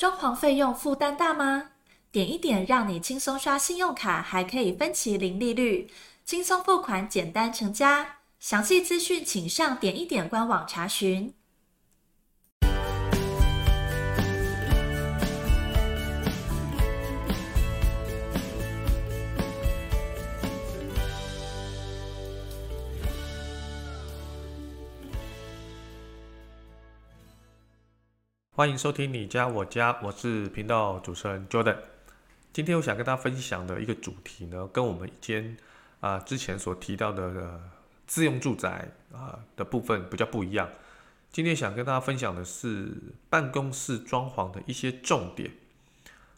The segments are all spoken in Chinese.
装潢费用负担大吗？点一点让你轻松刷信用卡，还可以分期零利率，轻松付款，简单成家。详细资讯请上点一点官网查询。欢迎收听你家我家，我是频道主持人 Jordan。今天我想跟大家分享的一个主题呢，跟我们以前啊之前所提到的、自用住宅啊的部分比较不一样。今天想跟大家分享的是办公室装潢的一些重点。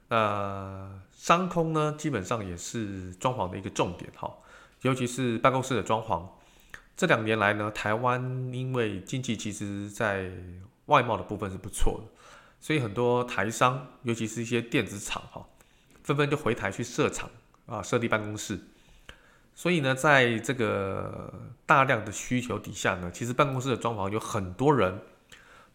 呃，商空呢，基本上也是装潢的一个重点哈，尤其是办公室的装潢。这两年来呢，台湾因为经济其实在外贸的部分是不错的，所以很多台商，尤其是一些电子厂哈。纷纷就回台去设厂啊，设立办公室。所以呢，在这个大量的需求底下呢，其实办公室的装潢有很多人，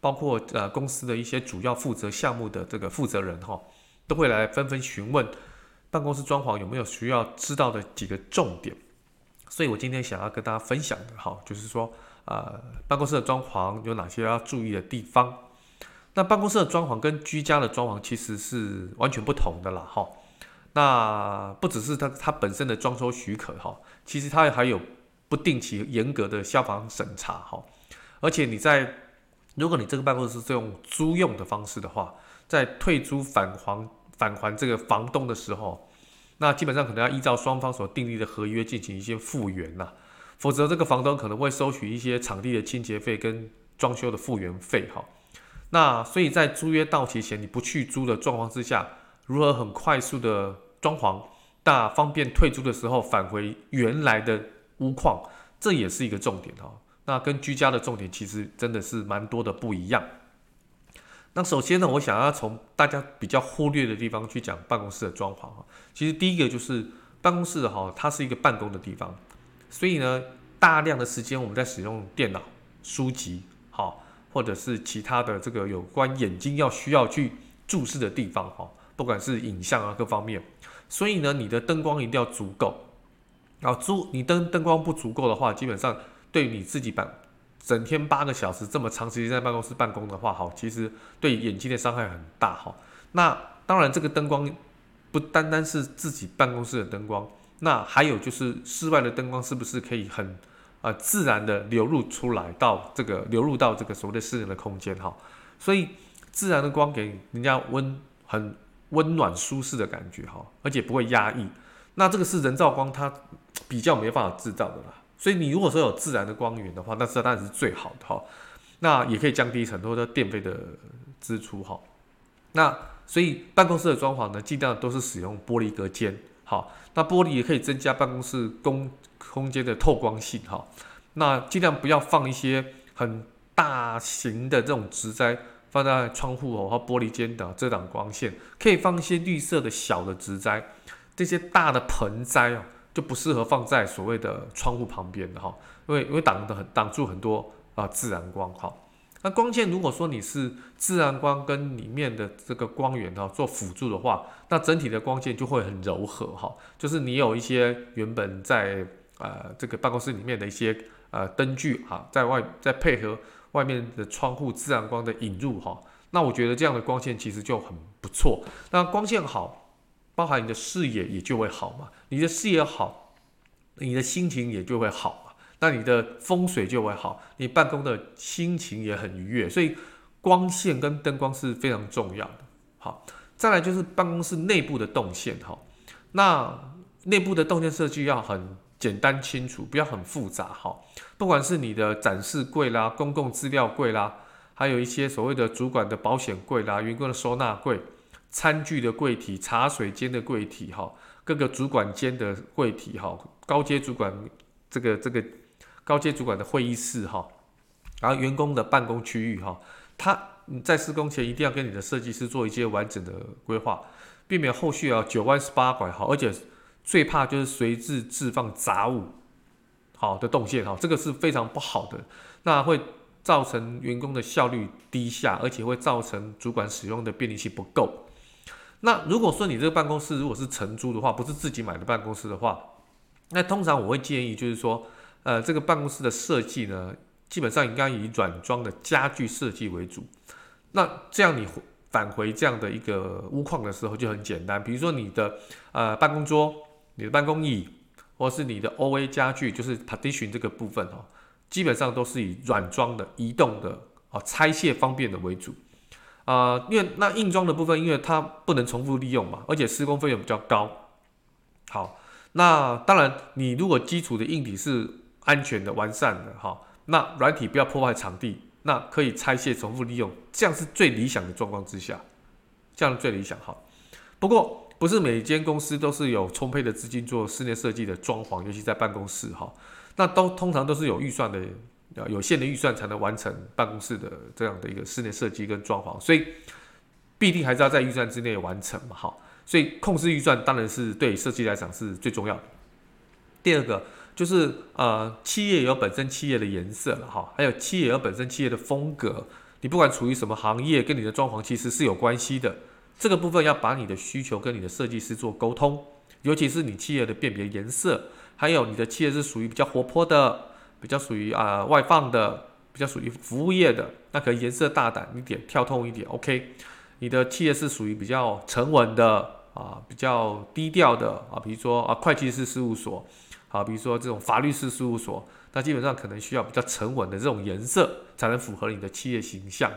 包括呃公司的一些主要负责项目的这个负责人哈，都会来纷纷询问办公室装潢有没有需要知道的几个重点。所以我今天想要跟大家分享的哈，就是说呃办公室的装潢有哪些要注意的地方。那办公室的装潢跟居家的装潢其实是完全不同的啦，哈。那不只是它它本身的装修许可，哈，其实它还有不定期严格的消防审查，哈。而且你在如果你这个办公室是用租用的方式的话，在退租返还返还这个房东的时候，那基本上可能要依照双方所订立的合约进行一些复原呐，否则这个房东可能会收取一些场地的清洁费跟装修的复原费，哈。那所以在租约到期前，你不去租的状况之下，如何很快速的装潢，那方便退租的时候返回原来的屋况，这也是一个重点哈。那跟居家的重点其实真的是蛮多的不一样。那首先呢，我想要从大家比较忽略的地方去讲办公室的装潢哈。其实第一个就是办公室哈，它是一个办公的地方，所以呢，大量的时间我们在使用电脑、书籍，好。或者是其他的这个有关眼睛要需要去注视的地方哈，不管是影像啊各方面，所以呢，你的灯光一定要足够。然后，足你灯灯光不足够的话，基本上对你自己办整天八个小时这么长时间在办公室办公的话，哈，其实对眼睛的伤害很大哈。那当然，这个灯光不单单是自己办公室的灯光，那还有就是室外的灯光是不是可以很。啊，自然的流入出来到这个流入到这个所谓的私人的空间哈，所以自然的光给人家温很温暖舒适的感觉哈，而且不会压抑。那这个是人造光，它比较没办法制造的啦。所以你如果说有自然的光源的话，那这当然是最好的哈。那也可以降低很多的电费的支出哈。那所以办公室的装潢呢，尽量都是使用玻璃隔间。好，那玻璃也可以增加办公室公空间的透光性哈。那尽量不要放一些很大型的这种植栽放在窗户哦和玻璃间的遮挡光线，可以放一些绿色的小的植栽。这些大的盆栽哦就不适合放在所谓的窗户旁边的哈，因为因为挡的很挡住很多啊自然光哈。那光线如果说你是自然光跟里面的这个光源哈做辅助的话，那整体的光线就会很柔和哈。就是你有一些原本在呃这个办公室里面的一些呃灯具哈，在外再配合外面的窗户自然光的引入哈，那我觉得这样的光线其实就很不错。那光线好，包含你的视野也就会好嘛。你的视野好，你的心情也就会好。那你的风水就会好，你办公的心情也很愉悦，所以光线跟灯光是非常重要的。好，再来就是办公室内部的动线哈，那内部的动线设计要很简单清楚，不要很复杂哈。不管是你的展示柜啦、公共资料柜啦，还有一些所谓的主管的保险柜啦、员工的收纳柜、餐具的柜体、茶水间的柜体哈、各个主管间的柜体哈、高阶主管这个这个。高阶主管的会议室哈，然后员工的办公区域哈，他你在施工前一定要跟你的设计师做一些完整的规划，避免后续啊九弯十八拐哈，而且最怕就是随之置放杂物好的动线哈，这个是非常不好的，那会造成员工的效率低下，而且会造成主管使用的便利性不够。那如果说你这个办公室如果是承租的话，不是自己买的办公室的话，那通常我会建议就是说，呃，这个办公室的设计呢，基本上应该以软装的家具设计为主。那这样你返回这样的一个屋况的时候就很简单，比如说你的呃办公桌、你的办公椅，或是你的 OA 家具，就是 partition 这个部分哦，基本上都是以软装的、移动的、哦拆卸方便的为主。啊、因为那硬装的部分，因为它不能重复利用嘛，而且施工费用比较高。好，那当然，你如果基础的硬体是安全的、完善的，哈，那软体不要破坏场地，那可以拆卸重复利用，这样是最理想的状况之下，这样最理想哈。不过，不是每间公司都是有充沛的资金做室内设计的装潢，尤其在办公室哈，那都通常都是有预算的。有限的预算才能完成办公室的这样的一个室内设计跟装潢，所以必定还是要在预算之内完成嘛，哈，所以控制预算当然是对设计来讲是最重要的。第二个就是呃，企业有本身企业的颜色了哈，还有企业有本身企业的风格，你不管处于什么行业，跟你的装潢其实是有关系的。这个部分要把你的需求跟你的设计师做沟通，尤其是你企业的辨别颜色，还有你的企业是属于比较活泼的。比较属于啊、外放的，比较属于服务业的，那可能颜色大胆一点，跳通一点，OK。你的企业是属于比较沉稳的啊，比较低调的啊，比如说啊会计师事务所，好，比如说这种法律师事务所，那基本上可能需要比较沉稳的这种颜色，才能符合你的企业形象。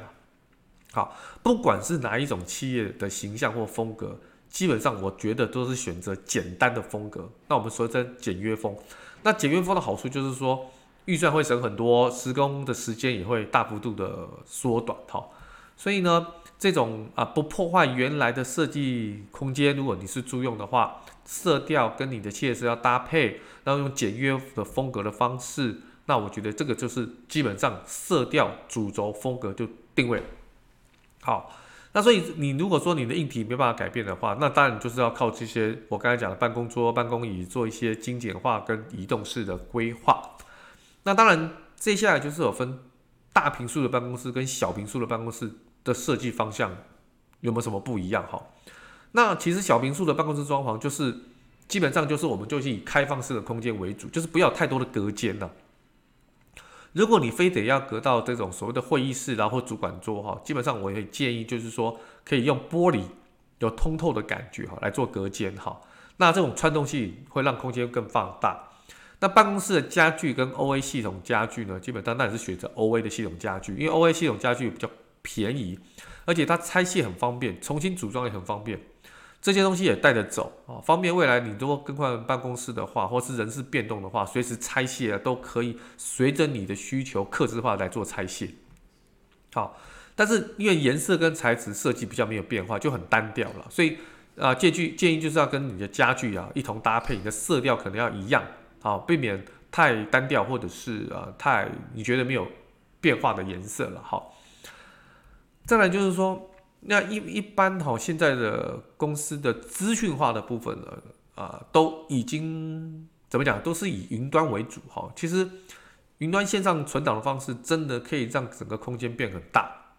好，不管是哪一种企业的形象或风格，基本上我觉得都是选择简单的风格。那我们说这简约风，那简约风的好处就是说。预算会省很多，施工的时间也会大幅度的缩短哈。所以呢，这种啊不破坏原来的设计空间，如果你是租用的话，色调跟你的企业是要搭配，然后用简约的风格的方式，那我觉得这个就是基本上色调主轴风格就定位。好，那所以你如果说你的硬体没办法改变的话，那当然就是要靠这些我刚才讲的办公桌、办公椅做一些精简化跟移动式的规划。那当然，接下来就是有分大平数的办公室跟小平数的办公室的设计方向有没有什么不一样哈？那其实小坪数的办公室装潢就是基本上就是我们就是以开放式的空间为主，就是不要太多的隔间了。如果你非得要隔到这种所谓的会议室然后主管桌哈，基本上我也建议就是说可以用玻璃有通透的感觉哈来做隔间哈。那这种穿透性会让空间更放大。那办公室的家具跟 OA 系统家具呢，基本上那也是选择 OA 的系统家具，因为 OA 系统家具比较便宜，而且它拆卸很方便，重新组装也很方便，这些东西也带着走啊，方便未来你如果更换办公室的话，或是人事变动的话，随时拆卸啊都可以随着你的需求客制化来做拆卸。好，但是因为颜色跟材质设计比较没有变化，就很单调了，所以啊，建议建议就是要跟你的家具啊一同搭配，你的色调可能要一样。好，避免太单调，或者是呃太你觉得没有变化的颜色了。好，再来就是说，那一一般哈，现在的公司的资讯化的部分呢，啊、都已经怎么讲，都是以云端为主哈。其实云端线上存档的方式，真的可以让整个空间变很大。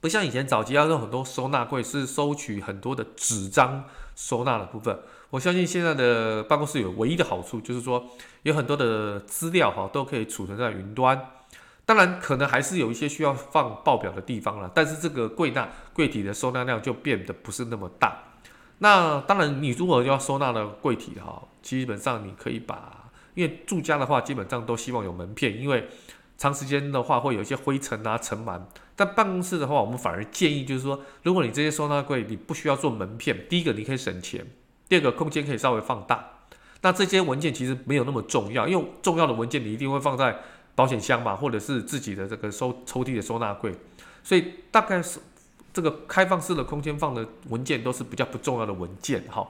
不像以前早期要用很多收纳柜，是收取很多的纸张收纳的部分。我相信现在的办公室有唯一的好处，就是说有很多的资料哈都可以储存在云端。当然，可能还是有一些需要放报表的地方了，但是这个柜纳柜体的收纳量就变得不是那么大。那当然，你如果要收纳的柜体哈，基本上你可以把，因为住家的话基本上都希望有门片，因为长时间的话会有一些灰尘啊尘螨。但办公室的话，我们反而建议就是说，如果你这些收纳柜你不需要做门片，第一个你可以省钱，第二个空间可以稍微放大。那这些文件其实没有那么重要，因为重要的文件你一定会放在保险箱嘛，或者是自己的这个收抽屉的收纳柜。所以大概是这个开放式的空间放的文件都是比较不重要的文件哈，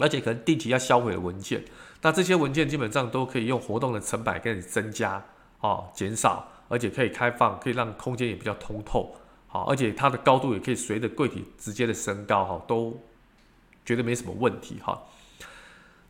而且可能定期要销毁的文件。那这些文件基本上都可以用活动的成本给你增加啊，减少。而且可以开放，可以让空间也比较通透，好，而且它的高度也可以随着柜体直接的升高，哈，都觉得没什么问题，哈。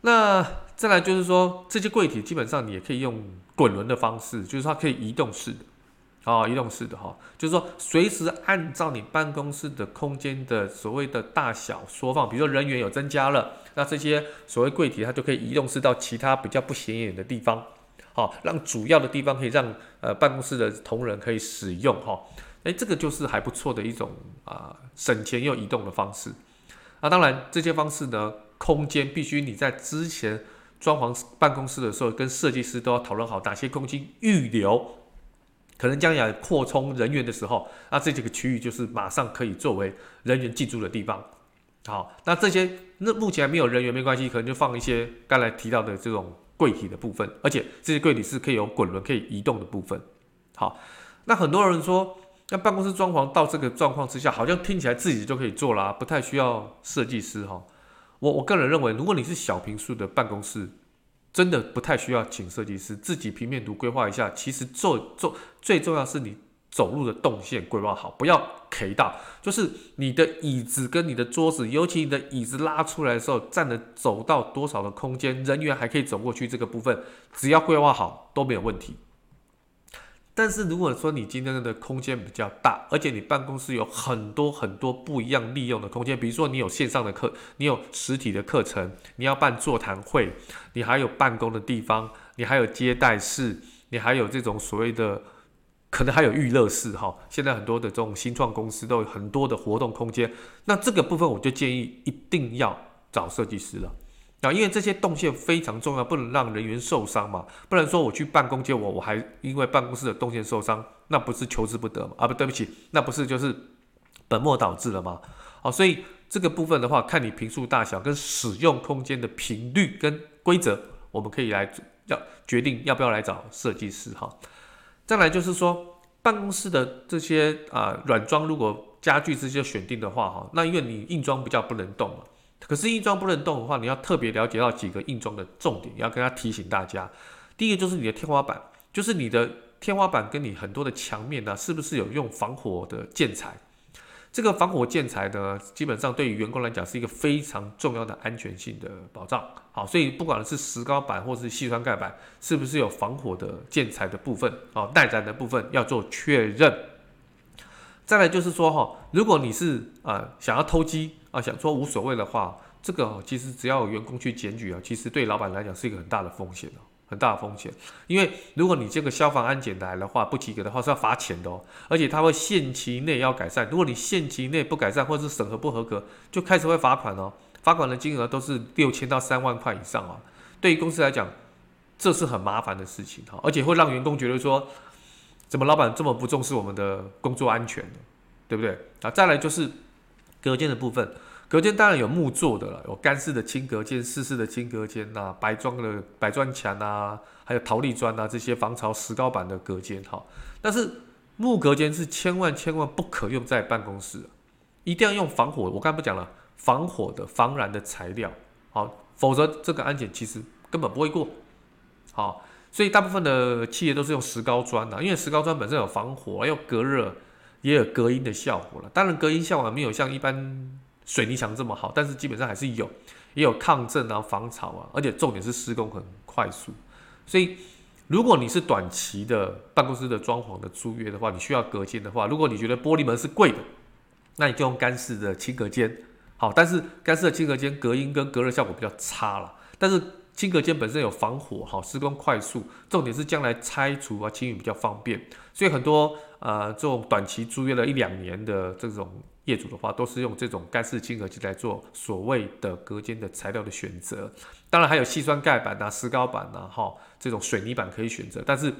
那再来就是说，这些柜体基本上你也可以用滚轮的方式，就是它可以移动式的，啊，移动式的哈，就是说随时按照你办公室的空间的所谓的大小缩放，比如说人员有增加了，那这些所谓柜体它就可以移动式到其他比较不显眼的地方，好，让主要的地方可以让呃办公室的同仁可以使用哈，诶，这个就是还不错的一种啊省钱又移动的方式。那当然这些方式呢，空间必须你在之前装潢办公室的时候，跟设计师都要讨论好哪些空间预留。可能将来扩充人员的时候，那这几个区域就是马上可以作为人员进驻的地方。好，那这些那目前还没有人员没关系，可能就放一些刚才提到的这种柜体的部分，而且这些柜体是可以有滚轮可以移动的部分。好，那很多人说，那办公室装潢到这个状况之下，好像听起来自己就可以做啦，不太需要设计师哈。我我个人认为，如果你是小平数的办公室，真的不太需要请设计师，自己平面图规划一下。其实做做最重要是你走路的动线规划好，不要 K 到。就是你的椅子跟你的桌子，尤其你的椅子拉出来的时候，占了走到多少的空间，人员还可以走过去这个部分，只要规划好都没有问题。但是如果说你今天的空间比较大，而且你办公室有很多很多不一样利用的空间，比如说你有线上的课，你有实体的课程，你要办座谈会，你还有办公的地方，你还有接待室，你还有这种所谓的可能还有娱乐室哈。现在很多的这种新创公司都有很多的活动空间，那这个部分我就建议一定要找设计师了。啊，因为这些动线非常重要，不能让人员受伤嘛。不能说我去办公间，我我还因为办公室的动线受伤，那不是求之不得嘛？啊，不对不起，那不是就是本末倒置了吗？好，所以这个部分的话，看你平数大小跟使用空间的频率跟规则，我们可以来要决定要不要来找设计师哈。再来就是说，办公室的这些啊软装，如果家具这些选定的话哈，那因为你硬装比较不能动嘛。可是硬装不能动的话，你要特别了解到几个硬装的重点，要跟他提醒大家。第一个就是你的天花板，就是你的天花板跟你很多的墙面呢、是不是有用防火的建材？这个防火建材呢，基本上对于员工来讲是一个非常重要的安全性的保障。好，所以不管是石膏板或是细酸盖板，是不是有防火的建材的部分，哦，耐燃的部分要做确认。再来就是说哈，如果你是啊、呃、想要偷鸡。啊，想说无所谓的话，这个其实只要有员工去检举啊，其实对老板来讲是一个很大的风险哦，很大的风险。因为如果你这个消防安检来的话，不及格的话是要罚钱的哦，而且他会限期内要改善。如果你限期内不改善，或者是审核不合格，就开始会罚款哦。罚款的金额都是六千到三万块以上啊。对于公司来讲，这是很麻烦的事情哈，而且会让员工觉得说，怎么老板这么不重视我们的工作安全，对不对？啊，再来就是隔间的部分。隔间当然有木做的了，有干式的轻隔间、湿式的轻隔间呐，白砖的白砖墙啊，还有陶粒砖啊，这些防潮石膏板的隔间哈。但是木隔间是千万千万不可用在办公室，一定要用防火。我刚才不讲了，防火的、防燃的材料，好，否则这个安检其实根本不会过。好，所以大部分的企业都是用石膏砖的，因为石膏砖本身有防火，又隔热，也有隔音的效果了。当然，隔音效果没有像一般。水泥墙这么好，但是基本上还是有，也有抗震啊、防潮啊，而且重点是施工很快速。所以，如果你是短期的办公室的装潢的租约的话，你需要隔间的话，如果你觉得玻璃门是贵的，那你就用干式的轻隔间。好，但是干式的轻隔间隔音跟隔热效果比较差了。但是轻隔间本身有防火，好，施工快速，重点是将来拆除啊、清理比较方便。所以很多呃这种短期租约了一两年的这种。业主的话都是用这种干式轻隔间来做所谓的隔间的材料的选择，当然还有细酸盖板呐、石膏板呐、哈这种水泥板可以选择，但是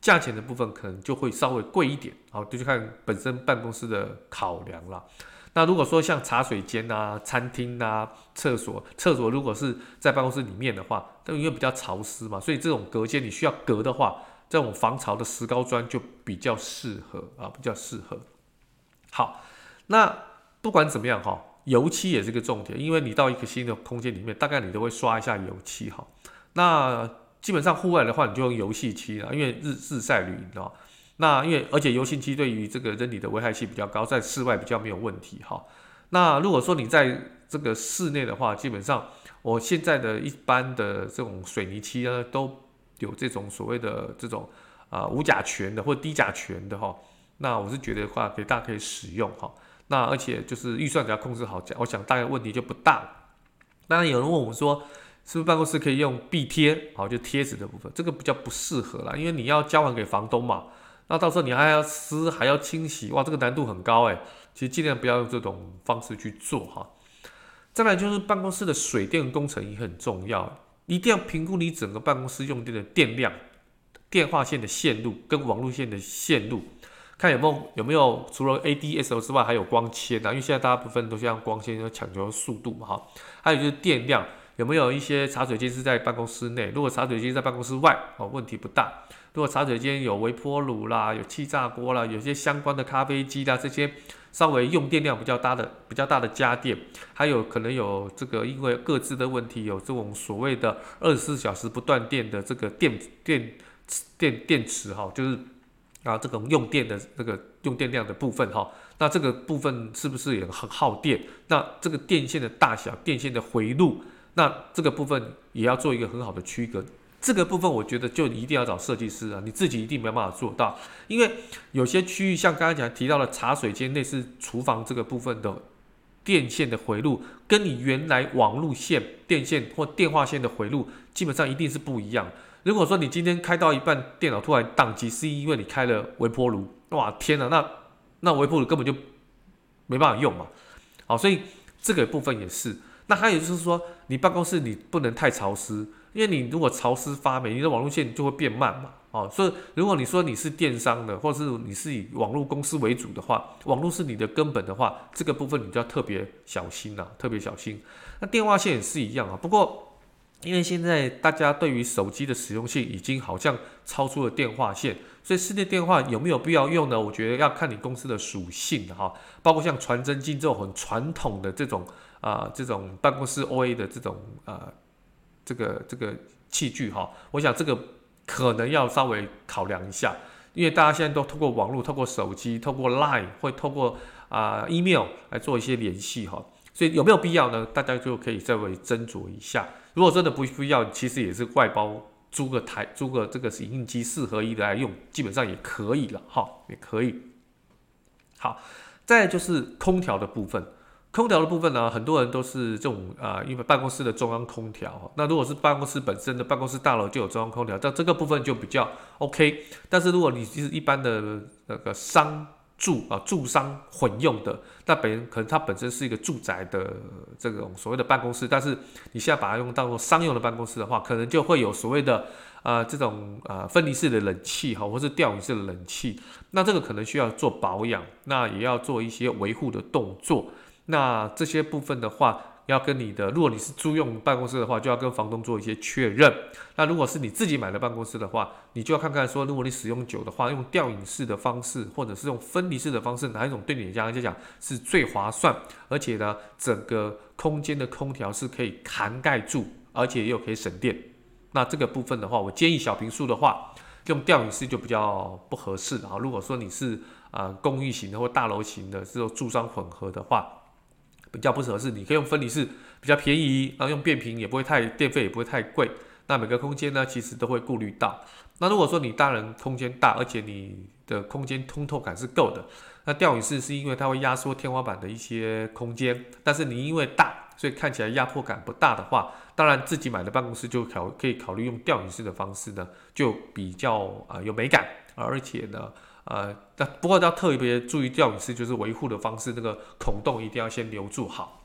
价钱的部分可能就会稍微贵一点，好，就去看本身办公室的考量了。那如果说像茶水间啊、餐厅啊、厕所，厕所如果是在办公室里面的话，都因为比较潮湿嘛，所以这种隔间你需要隔的话，这种防潮的石膏砖就比较适合啊，比较适合。好。那不管怎么样哈，油漆也是个重点，因为你到一个新的空间里面，大概你都会刷一下油漆哈。那基本上户外的话，你就用油性漆了，因为日日晒雨淋哦。那因为而且油性漆对于这个人体的危害性比较高，在室外比较没有问题哈。那如果说你在这个室内的话，基本上我现在的一般的这种水泥漆呢，都有这种所谓的这种啊、无甲醛的或低甲醛的哈，那我是觉得的话，给大家可以使用哈。那而且就是预算只要控制好，我想大概问题就不大。当然有人问我说，是不是办公室可以用壁贴？好，就贴纸的部分，这个比较不适合啦，因为你要交还给房东嘛。那到时候你还要撕，还要清洗，哇，这个难度很高诶。其实尽量不要用这种方式去做哈。再来就是办公室的水电工程也很重要，一定要评估你整个办公室用电的电量、电话线的线路跟网络线的线路，看有没有有没有除了 ADSL 之外还有光纤啊，因为现在大部分都像光纤，要抢求速度嘛哈。还有就是电量有没有一些茶水间是在办公室内，如果茶水间在办公室外哦，问题不大。如果茶水间有微波炉啦、有气炸锅啦、有些相关的咖啡机啦，这些稍微用电量比较大的、比较大的家电，还有可能有这个因为各自的问题，有这种所谓的二十四小时不断电的这个电电电电池哈，就是啊这种用电的这个用电量的部分哈，那这个部分是不是也很耗电？那这个电线的大小、电线的回路，那这个部分也要做一个很好的区隔。这个部分我觉得就一定要找设计师啊，你自己一定没有办法做到，因为有些区域像刚才讲提到的茶水间类似厨房这个部分的电线的回路，跟你原来网路线电线或电话线的回路基本上一定是不一样。如果说你今天开到一半电脑突然宕机，是因为你开了微波炉，哇天哪，那那微波炉根本就没办法用嘛。好，所以这个部分也是。那还有就是说，你办公室你不能太潮湿。因为你如果潮湿发霉，你的网络线就会变慢嘛，哦，所以如果你说你是电商的，或者是你是以网络公司为主的话，网络是你的根本的话，这个部分你就要特别小心了，特别小心。那电话线也是一样啊，不过因为现在大家对于手机的使用性已经好像超出了电话线，所以室内电话有没有必要用呢？我觉得要看你公司的属性哈，包括像传真机这种很传统的这种啊、呃，这种办公室 OA 的这种啊。这个这个器具哈，我想这个可能要稍微考量一下，因为大家现在都透过网络、透过手机、透过 Line 会透过啊、email 来做一些联系哈，所以有没有必要呢？大家就可以再为斟酌一下。如果真的不必要，其实也是外包租个台、租个这个影印机四合一的来用，基本上也可以了哈，也可以。好，再就是空调的部分。空调的部分呢，很多人都是这种啊、因为办公室的中央空调。那如果是办公室本身的办公室大楼就有中央空调，但这个部分就比较 OK。但是如果你是一般的那个商住啊，住商混用的，那本可能它本身是一个住宅的这种所谓的办公室，但是你现在把它用当做商用的办公室的话，可能就会有所谓的啊、呃、这种啊、呃、分离式的冷气哈，或是吊顶式的冷气。那这个可能需要做保养，那也要做一些维护的动作。那这些部分的话，要跟你的，如果你是租用办公室的话，就要跟房东做一些确认。那如果是你自己买的办公室的话，你就要看看说，如果你使用久的话，用吊顶式的方式，或者是用分离式的方式，哪一种对你的家来讲是最划算？而且呢，整个空间的空调是可以涵盖住，而且又可以省电。那这个部分的话，我建议小平数的话，用吊顶式就比较不合适啊。如果说你是啊、呃、公寓型的或大楼型的，是住商混合的话。比较不合适，你可以用分离式，比较便宜，然后用变频也不会太电费也不会太贵。那每个空间呢，其实都会顾虑到。那如果说你当然空间大，而且你的空间通透感是够的，那吊顶式是因为它会压缩天花板的一些空间，但是你因为大，所以看起来压迫感不大的话，当然自己买的办公室就考可以考虑用吊顶式的方式呢，就比较啊、有美感，而且呢。呃，但不过要特别注意吊顶是，就是维护的方式，那个孔洞一定要先留住好。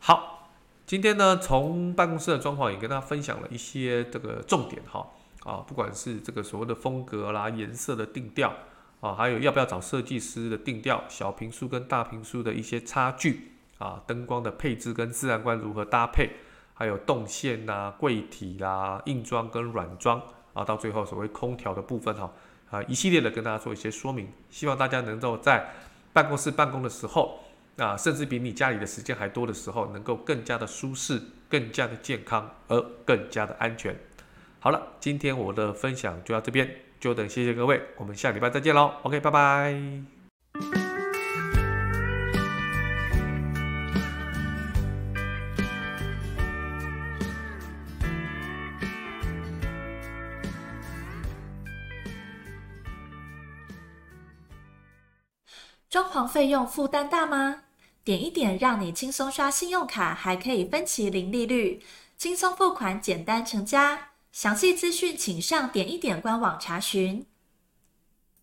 好，今天呢，从办公室的装潢也跟大家分享了一些这个重点哈，啊，不管是这个所谓的风格啦、颜色的定调啊，还有要不要找设计师的定调，小平数跟大平数的一些差距啊，灯光的配置跟自然光如何搭配，还有动线呐、啊、柜体啦、硬装跟软装啊，到最后所谓空调的部分哈。啊，一系列的跟大家做一些说明，希望大家能够在办公室办公的时候，啊，甚至比你家里的时间还多的时候，能够更加的舒适、更加的健康，而更加的安全。好了，今天我的分享就到这边，就等谢谢各位，我们下礼拜再见喽。OK，拜拜。装潢费用负担大吗？点一点让你轻松刷信用卡，还可以分期零利率，轻松付款，简单成家。详细资讯请上点一点官网查询。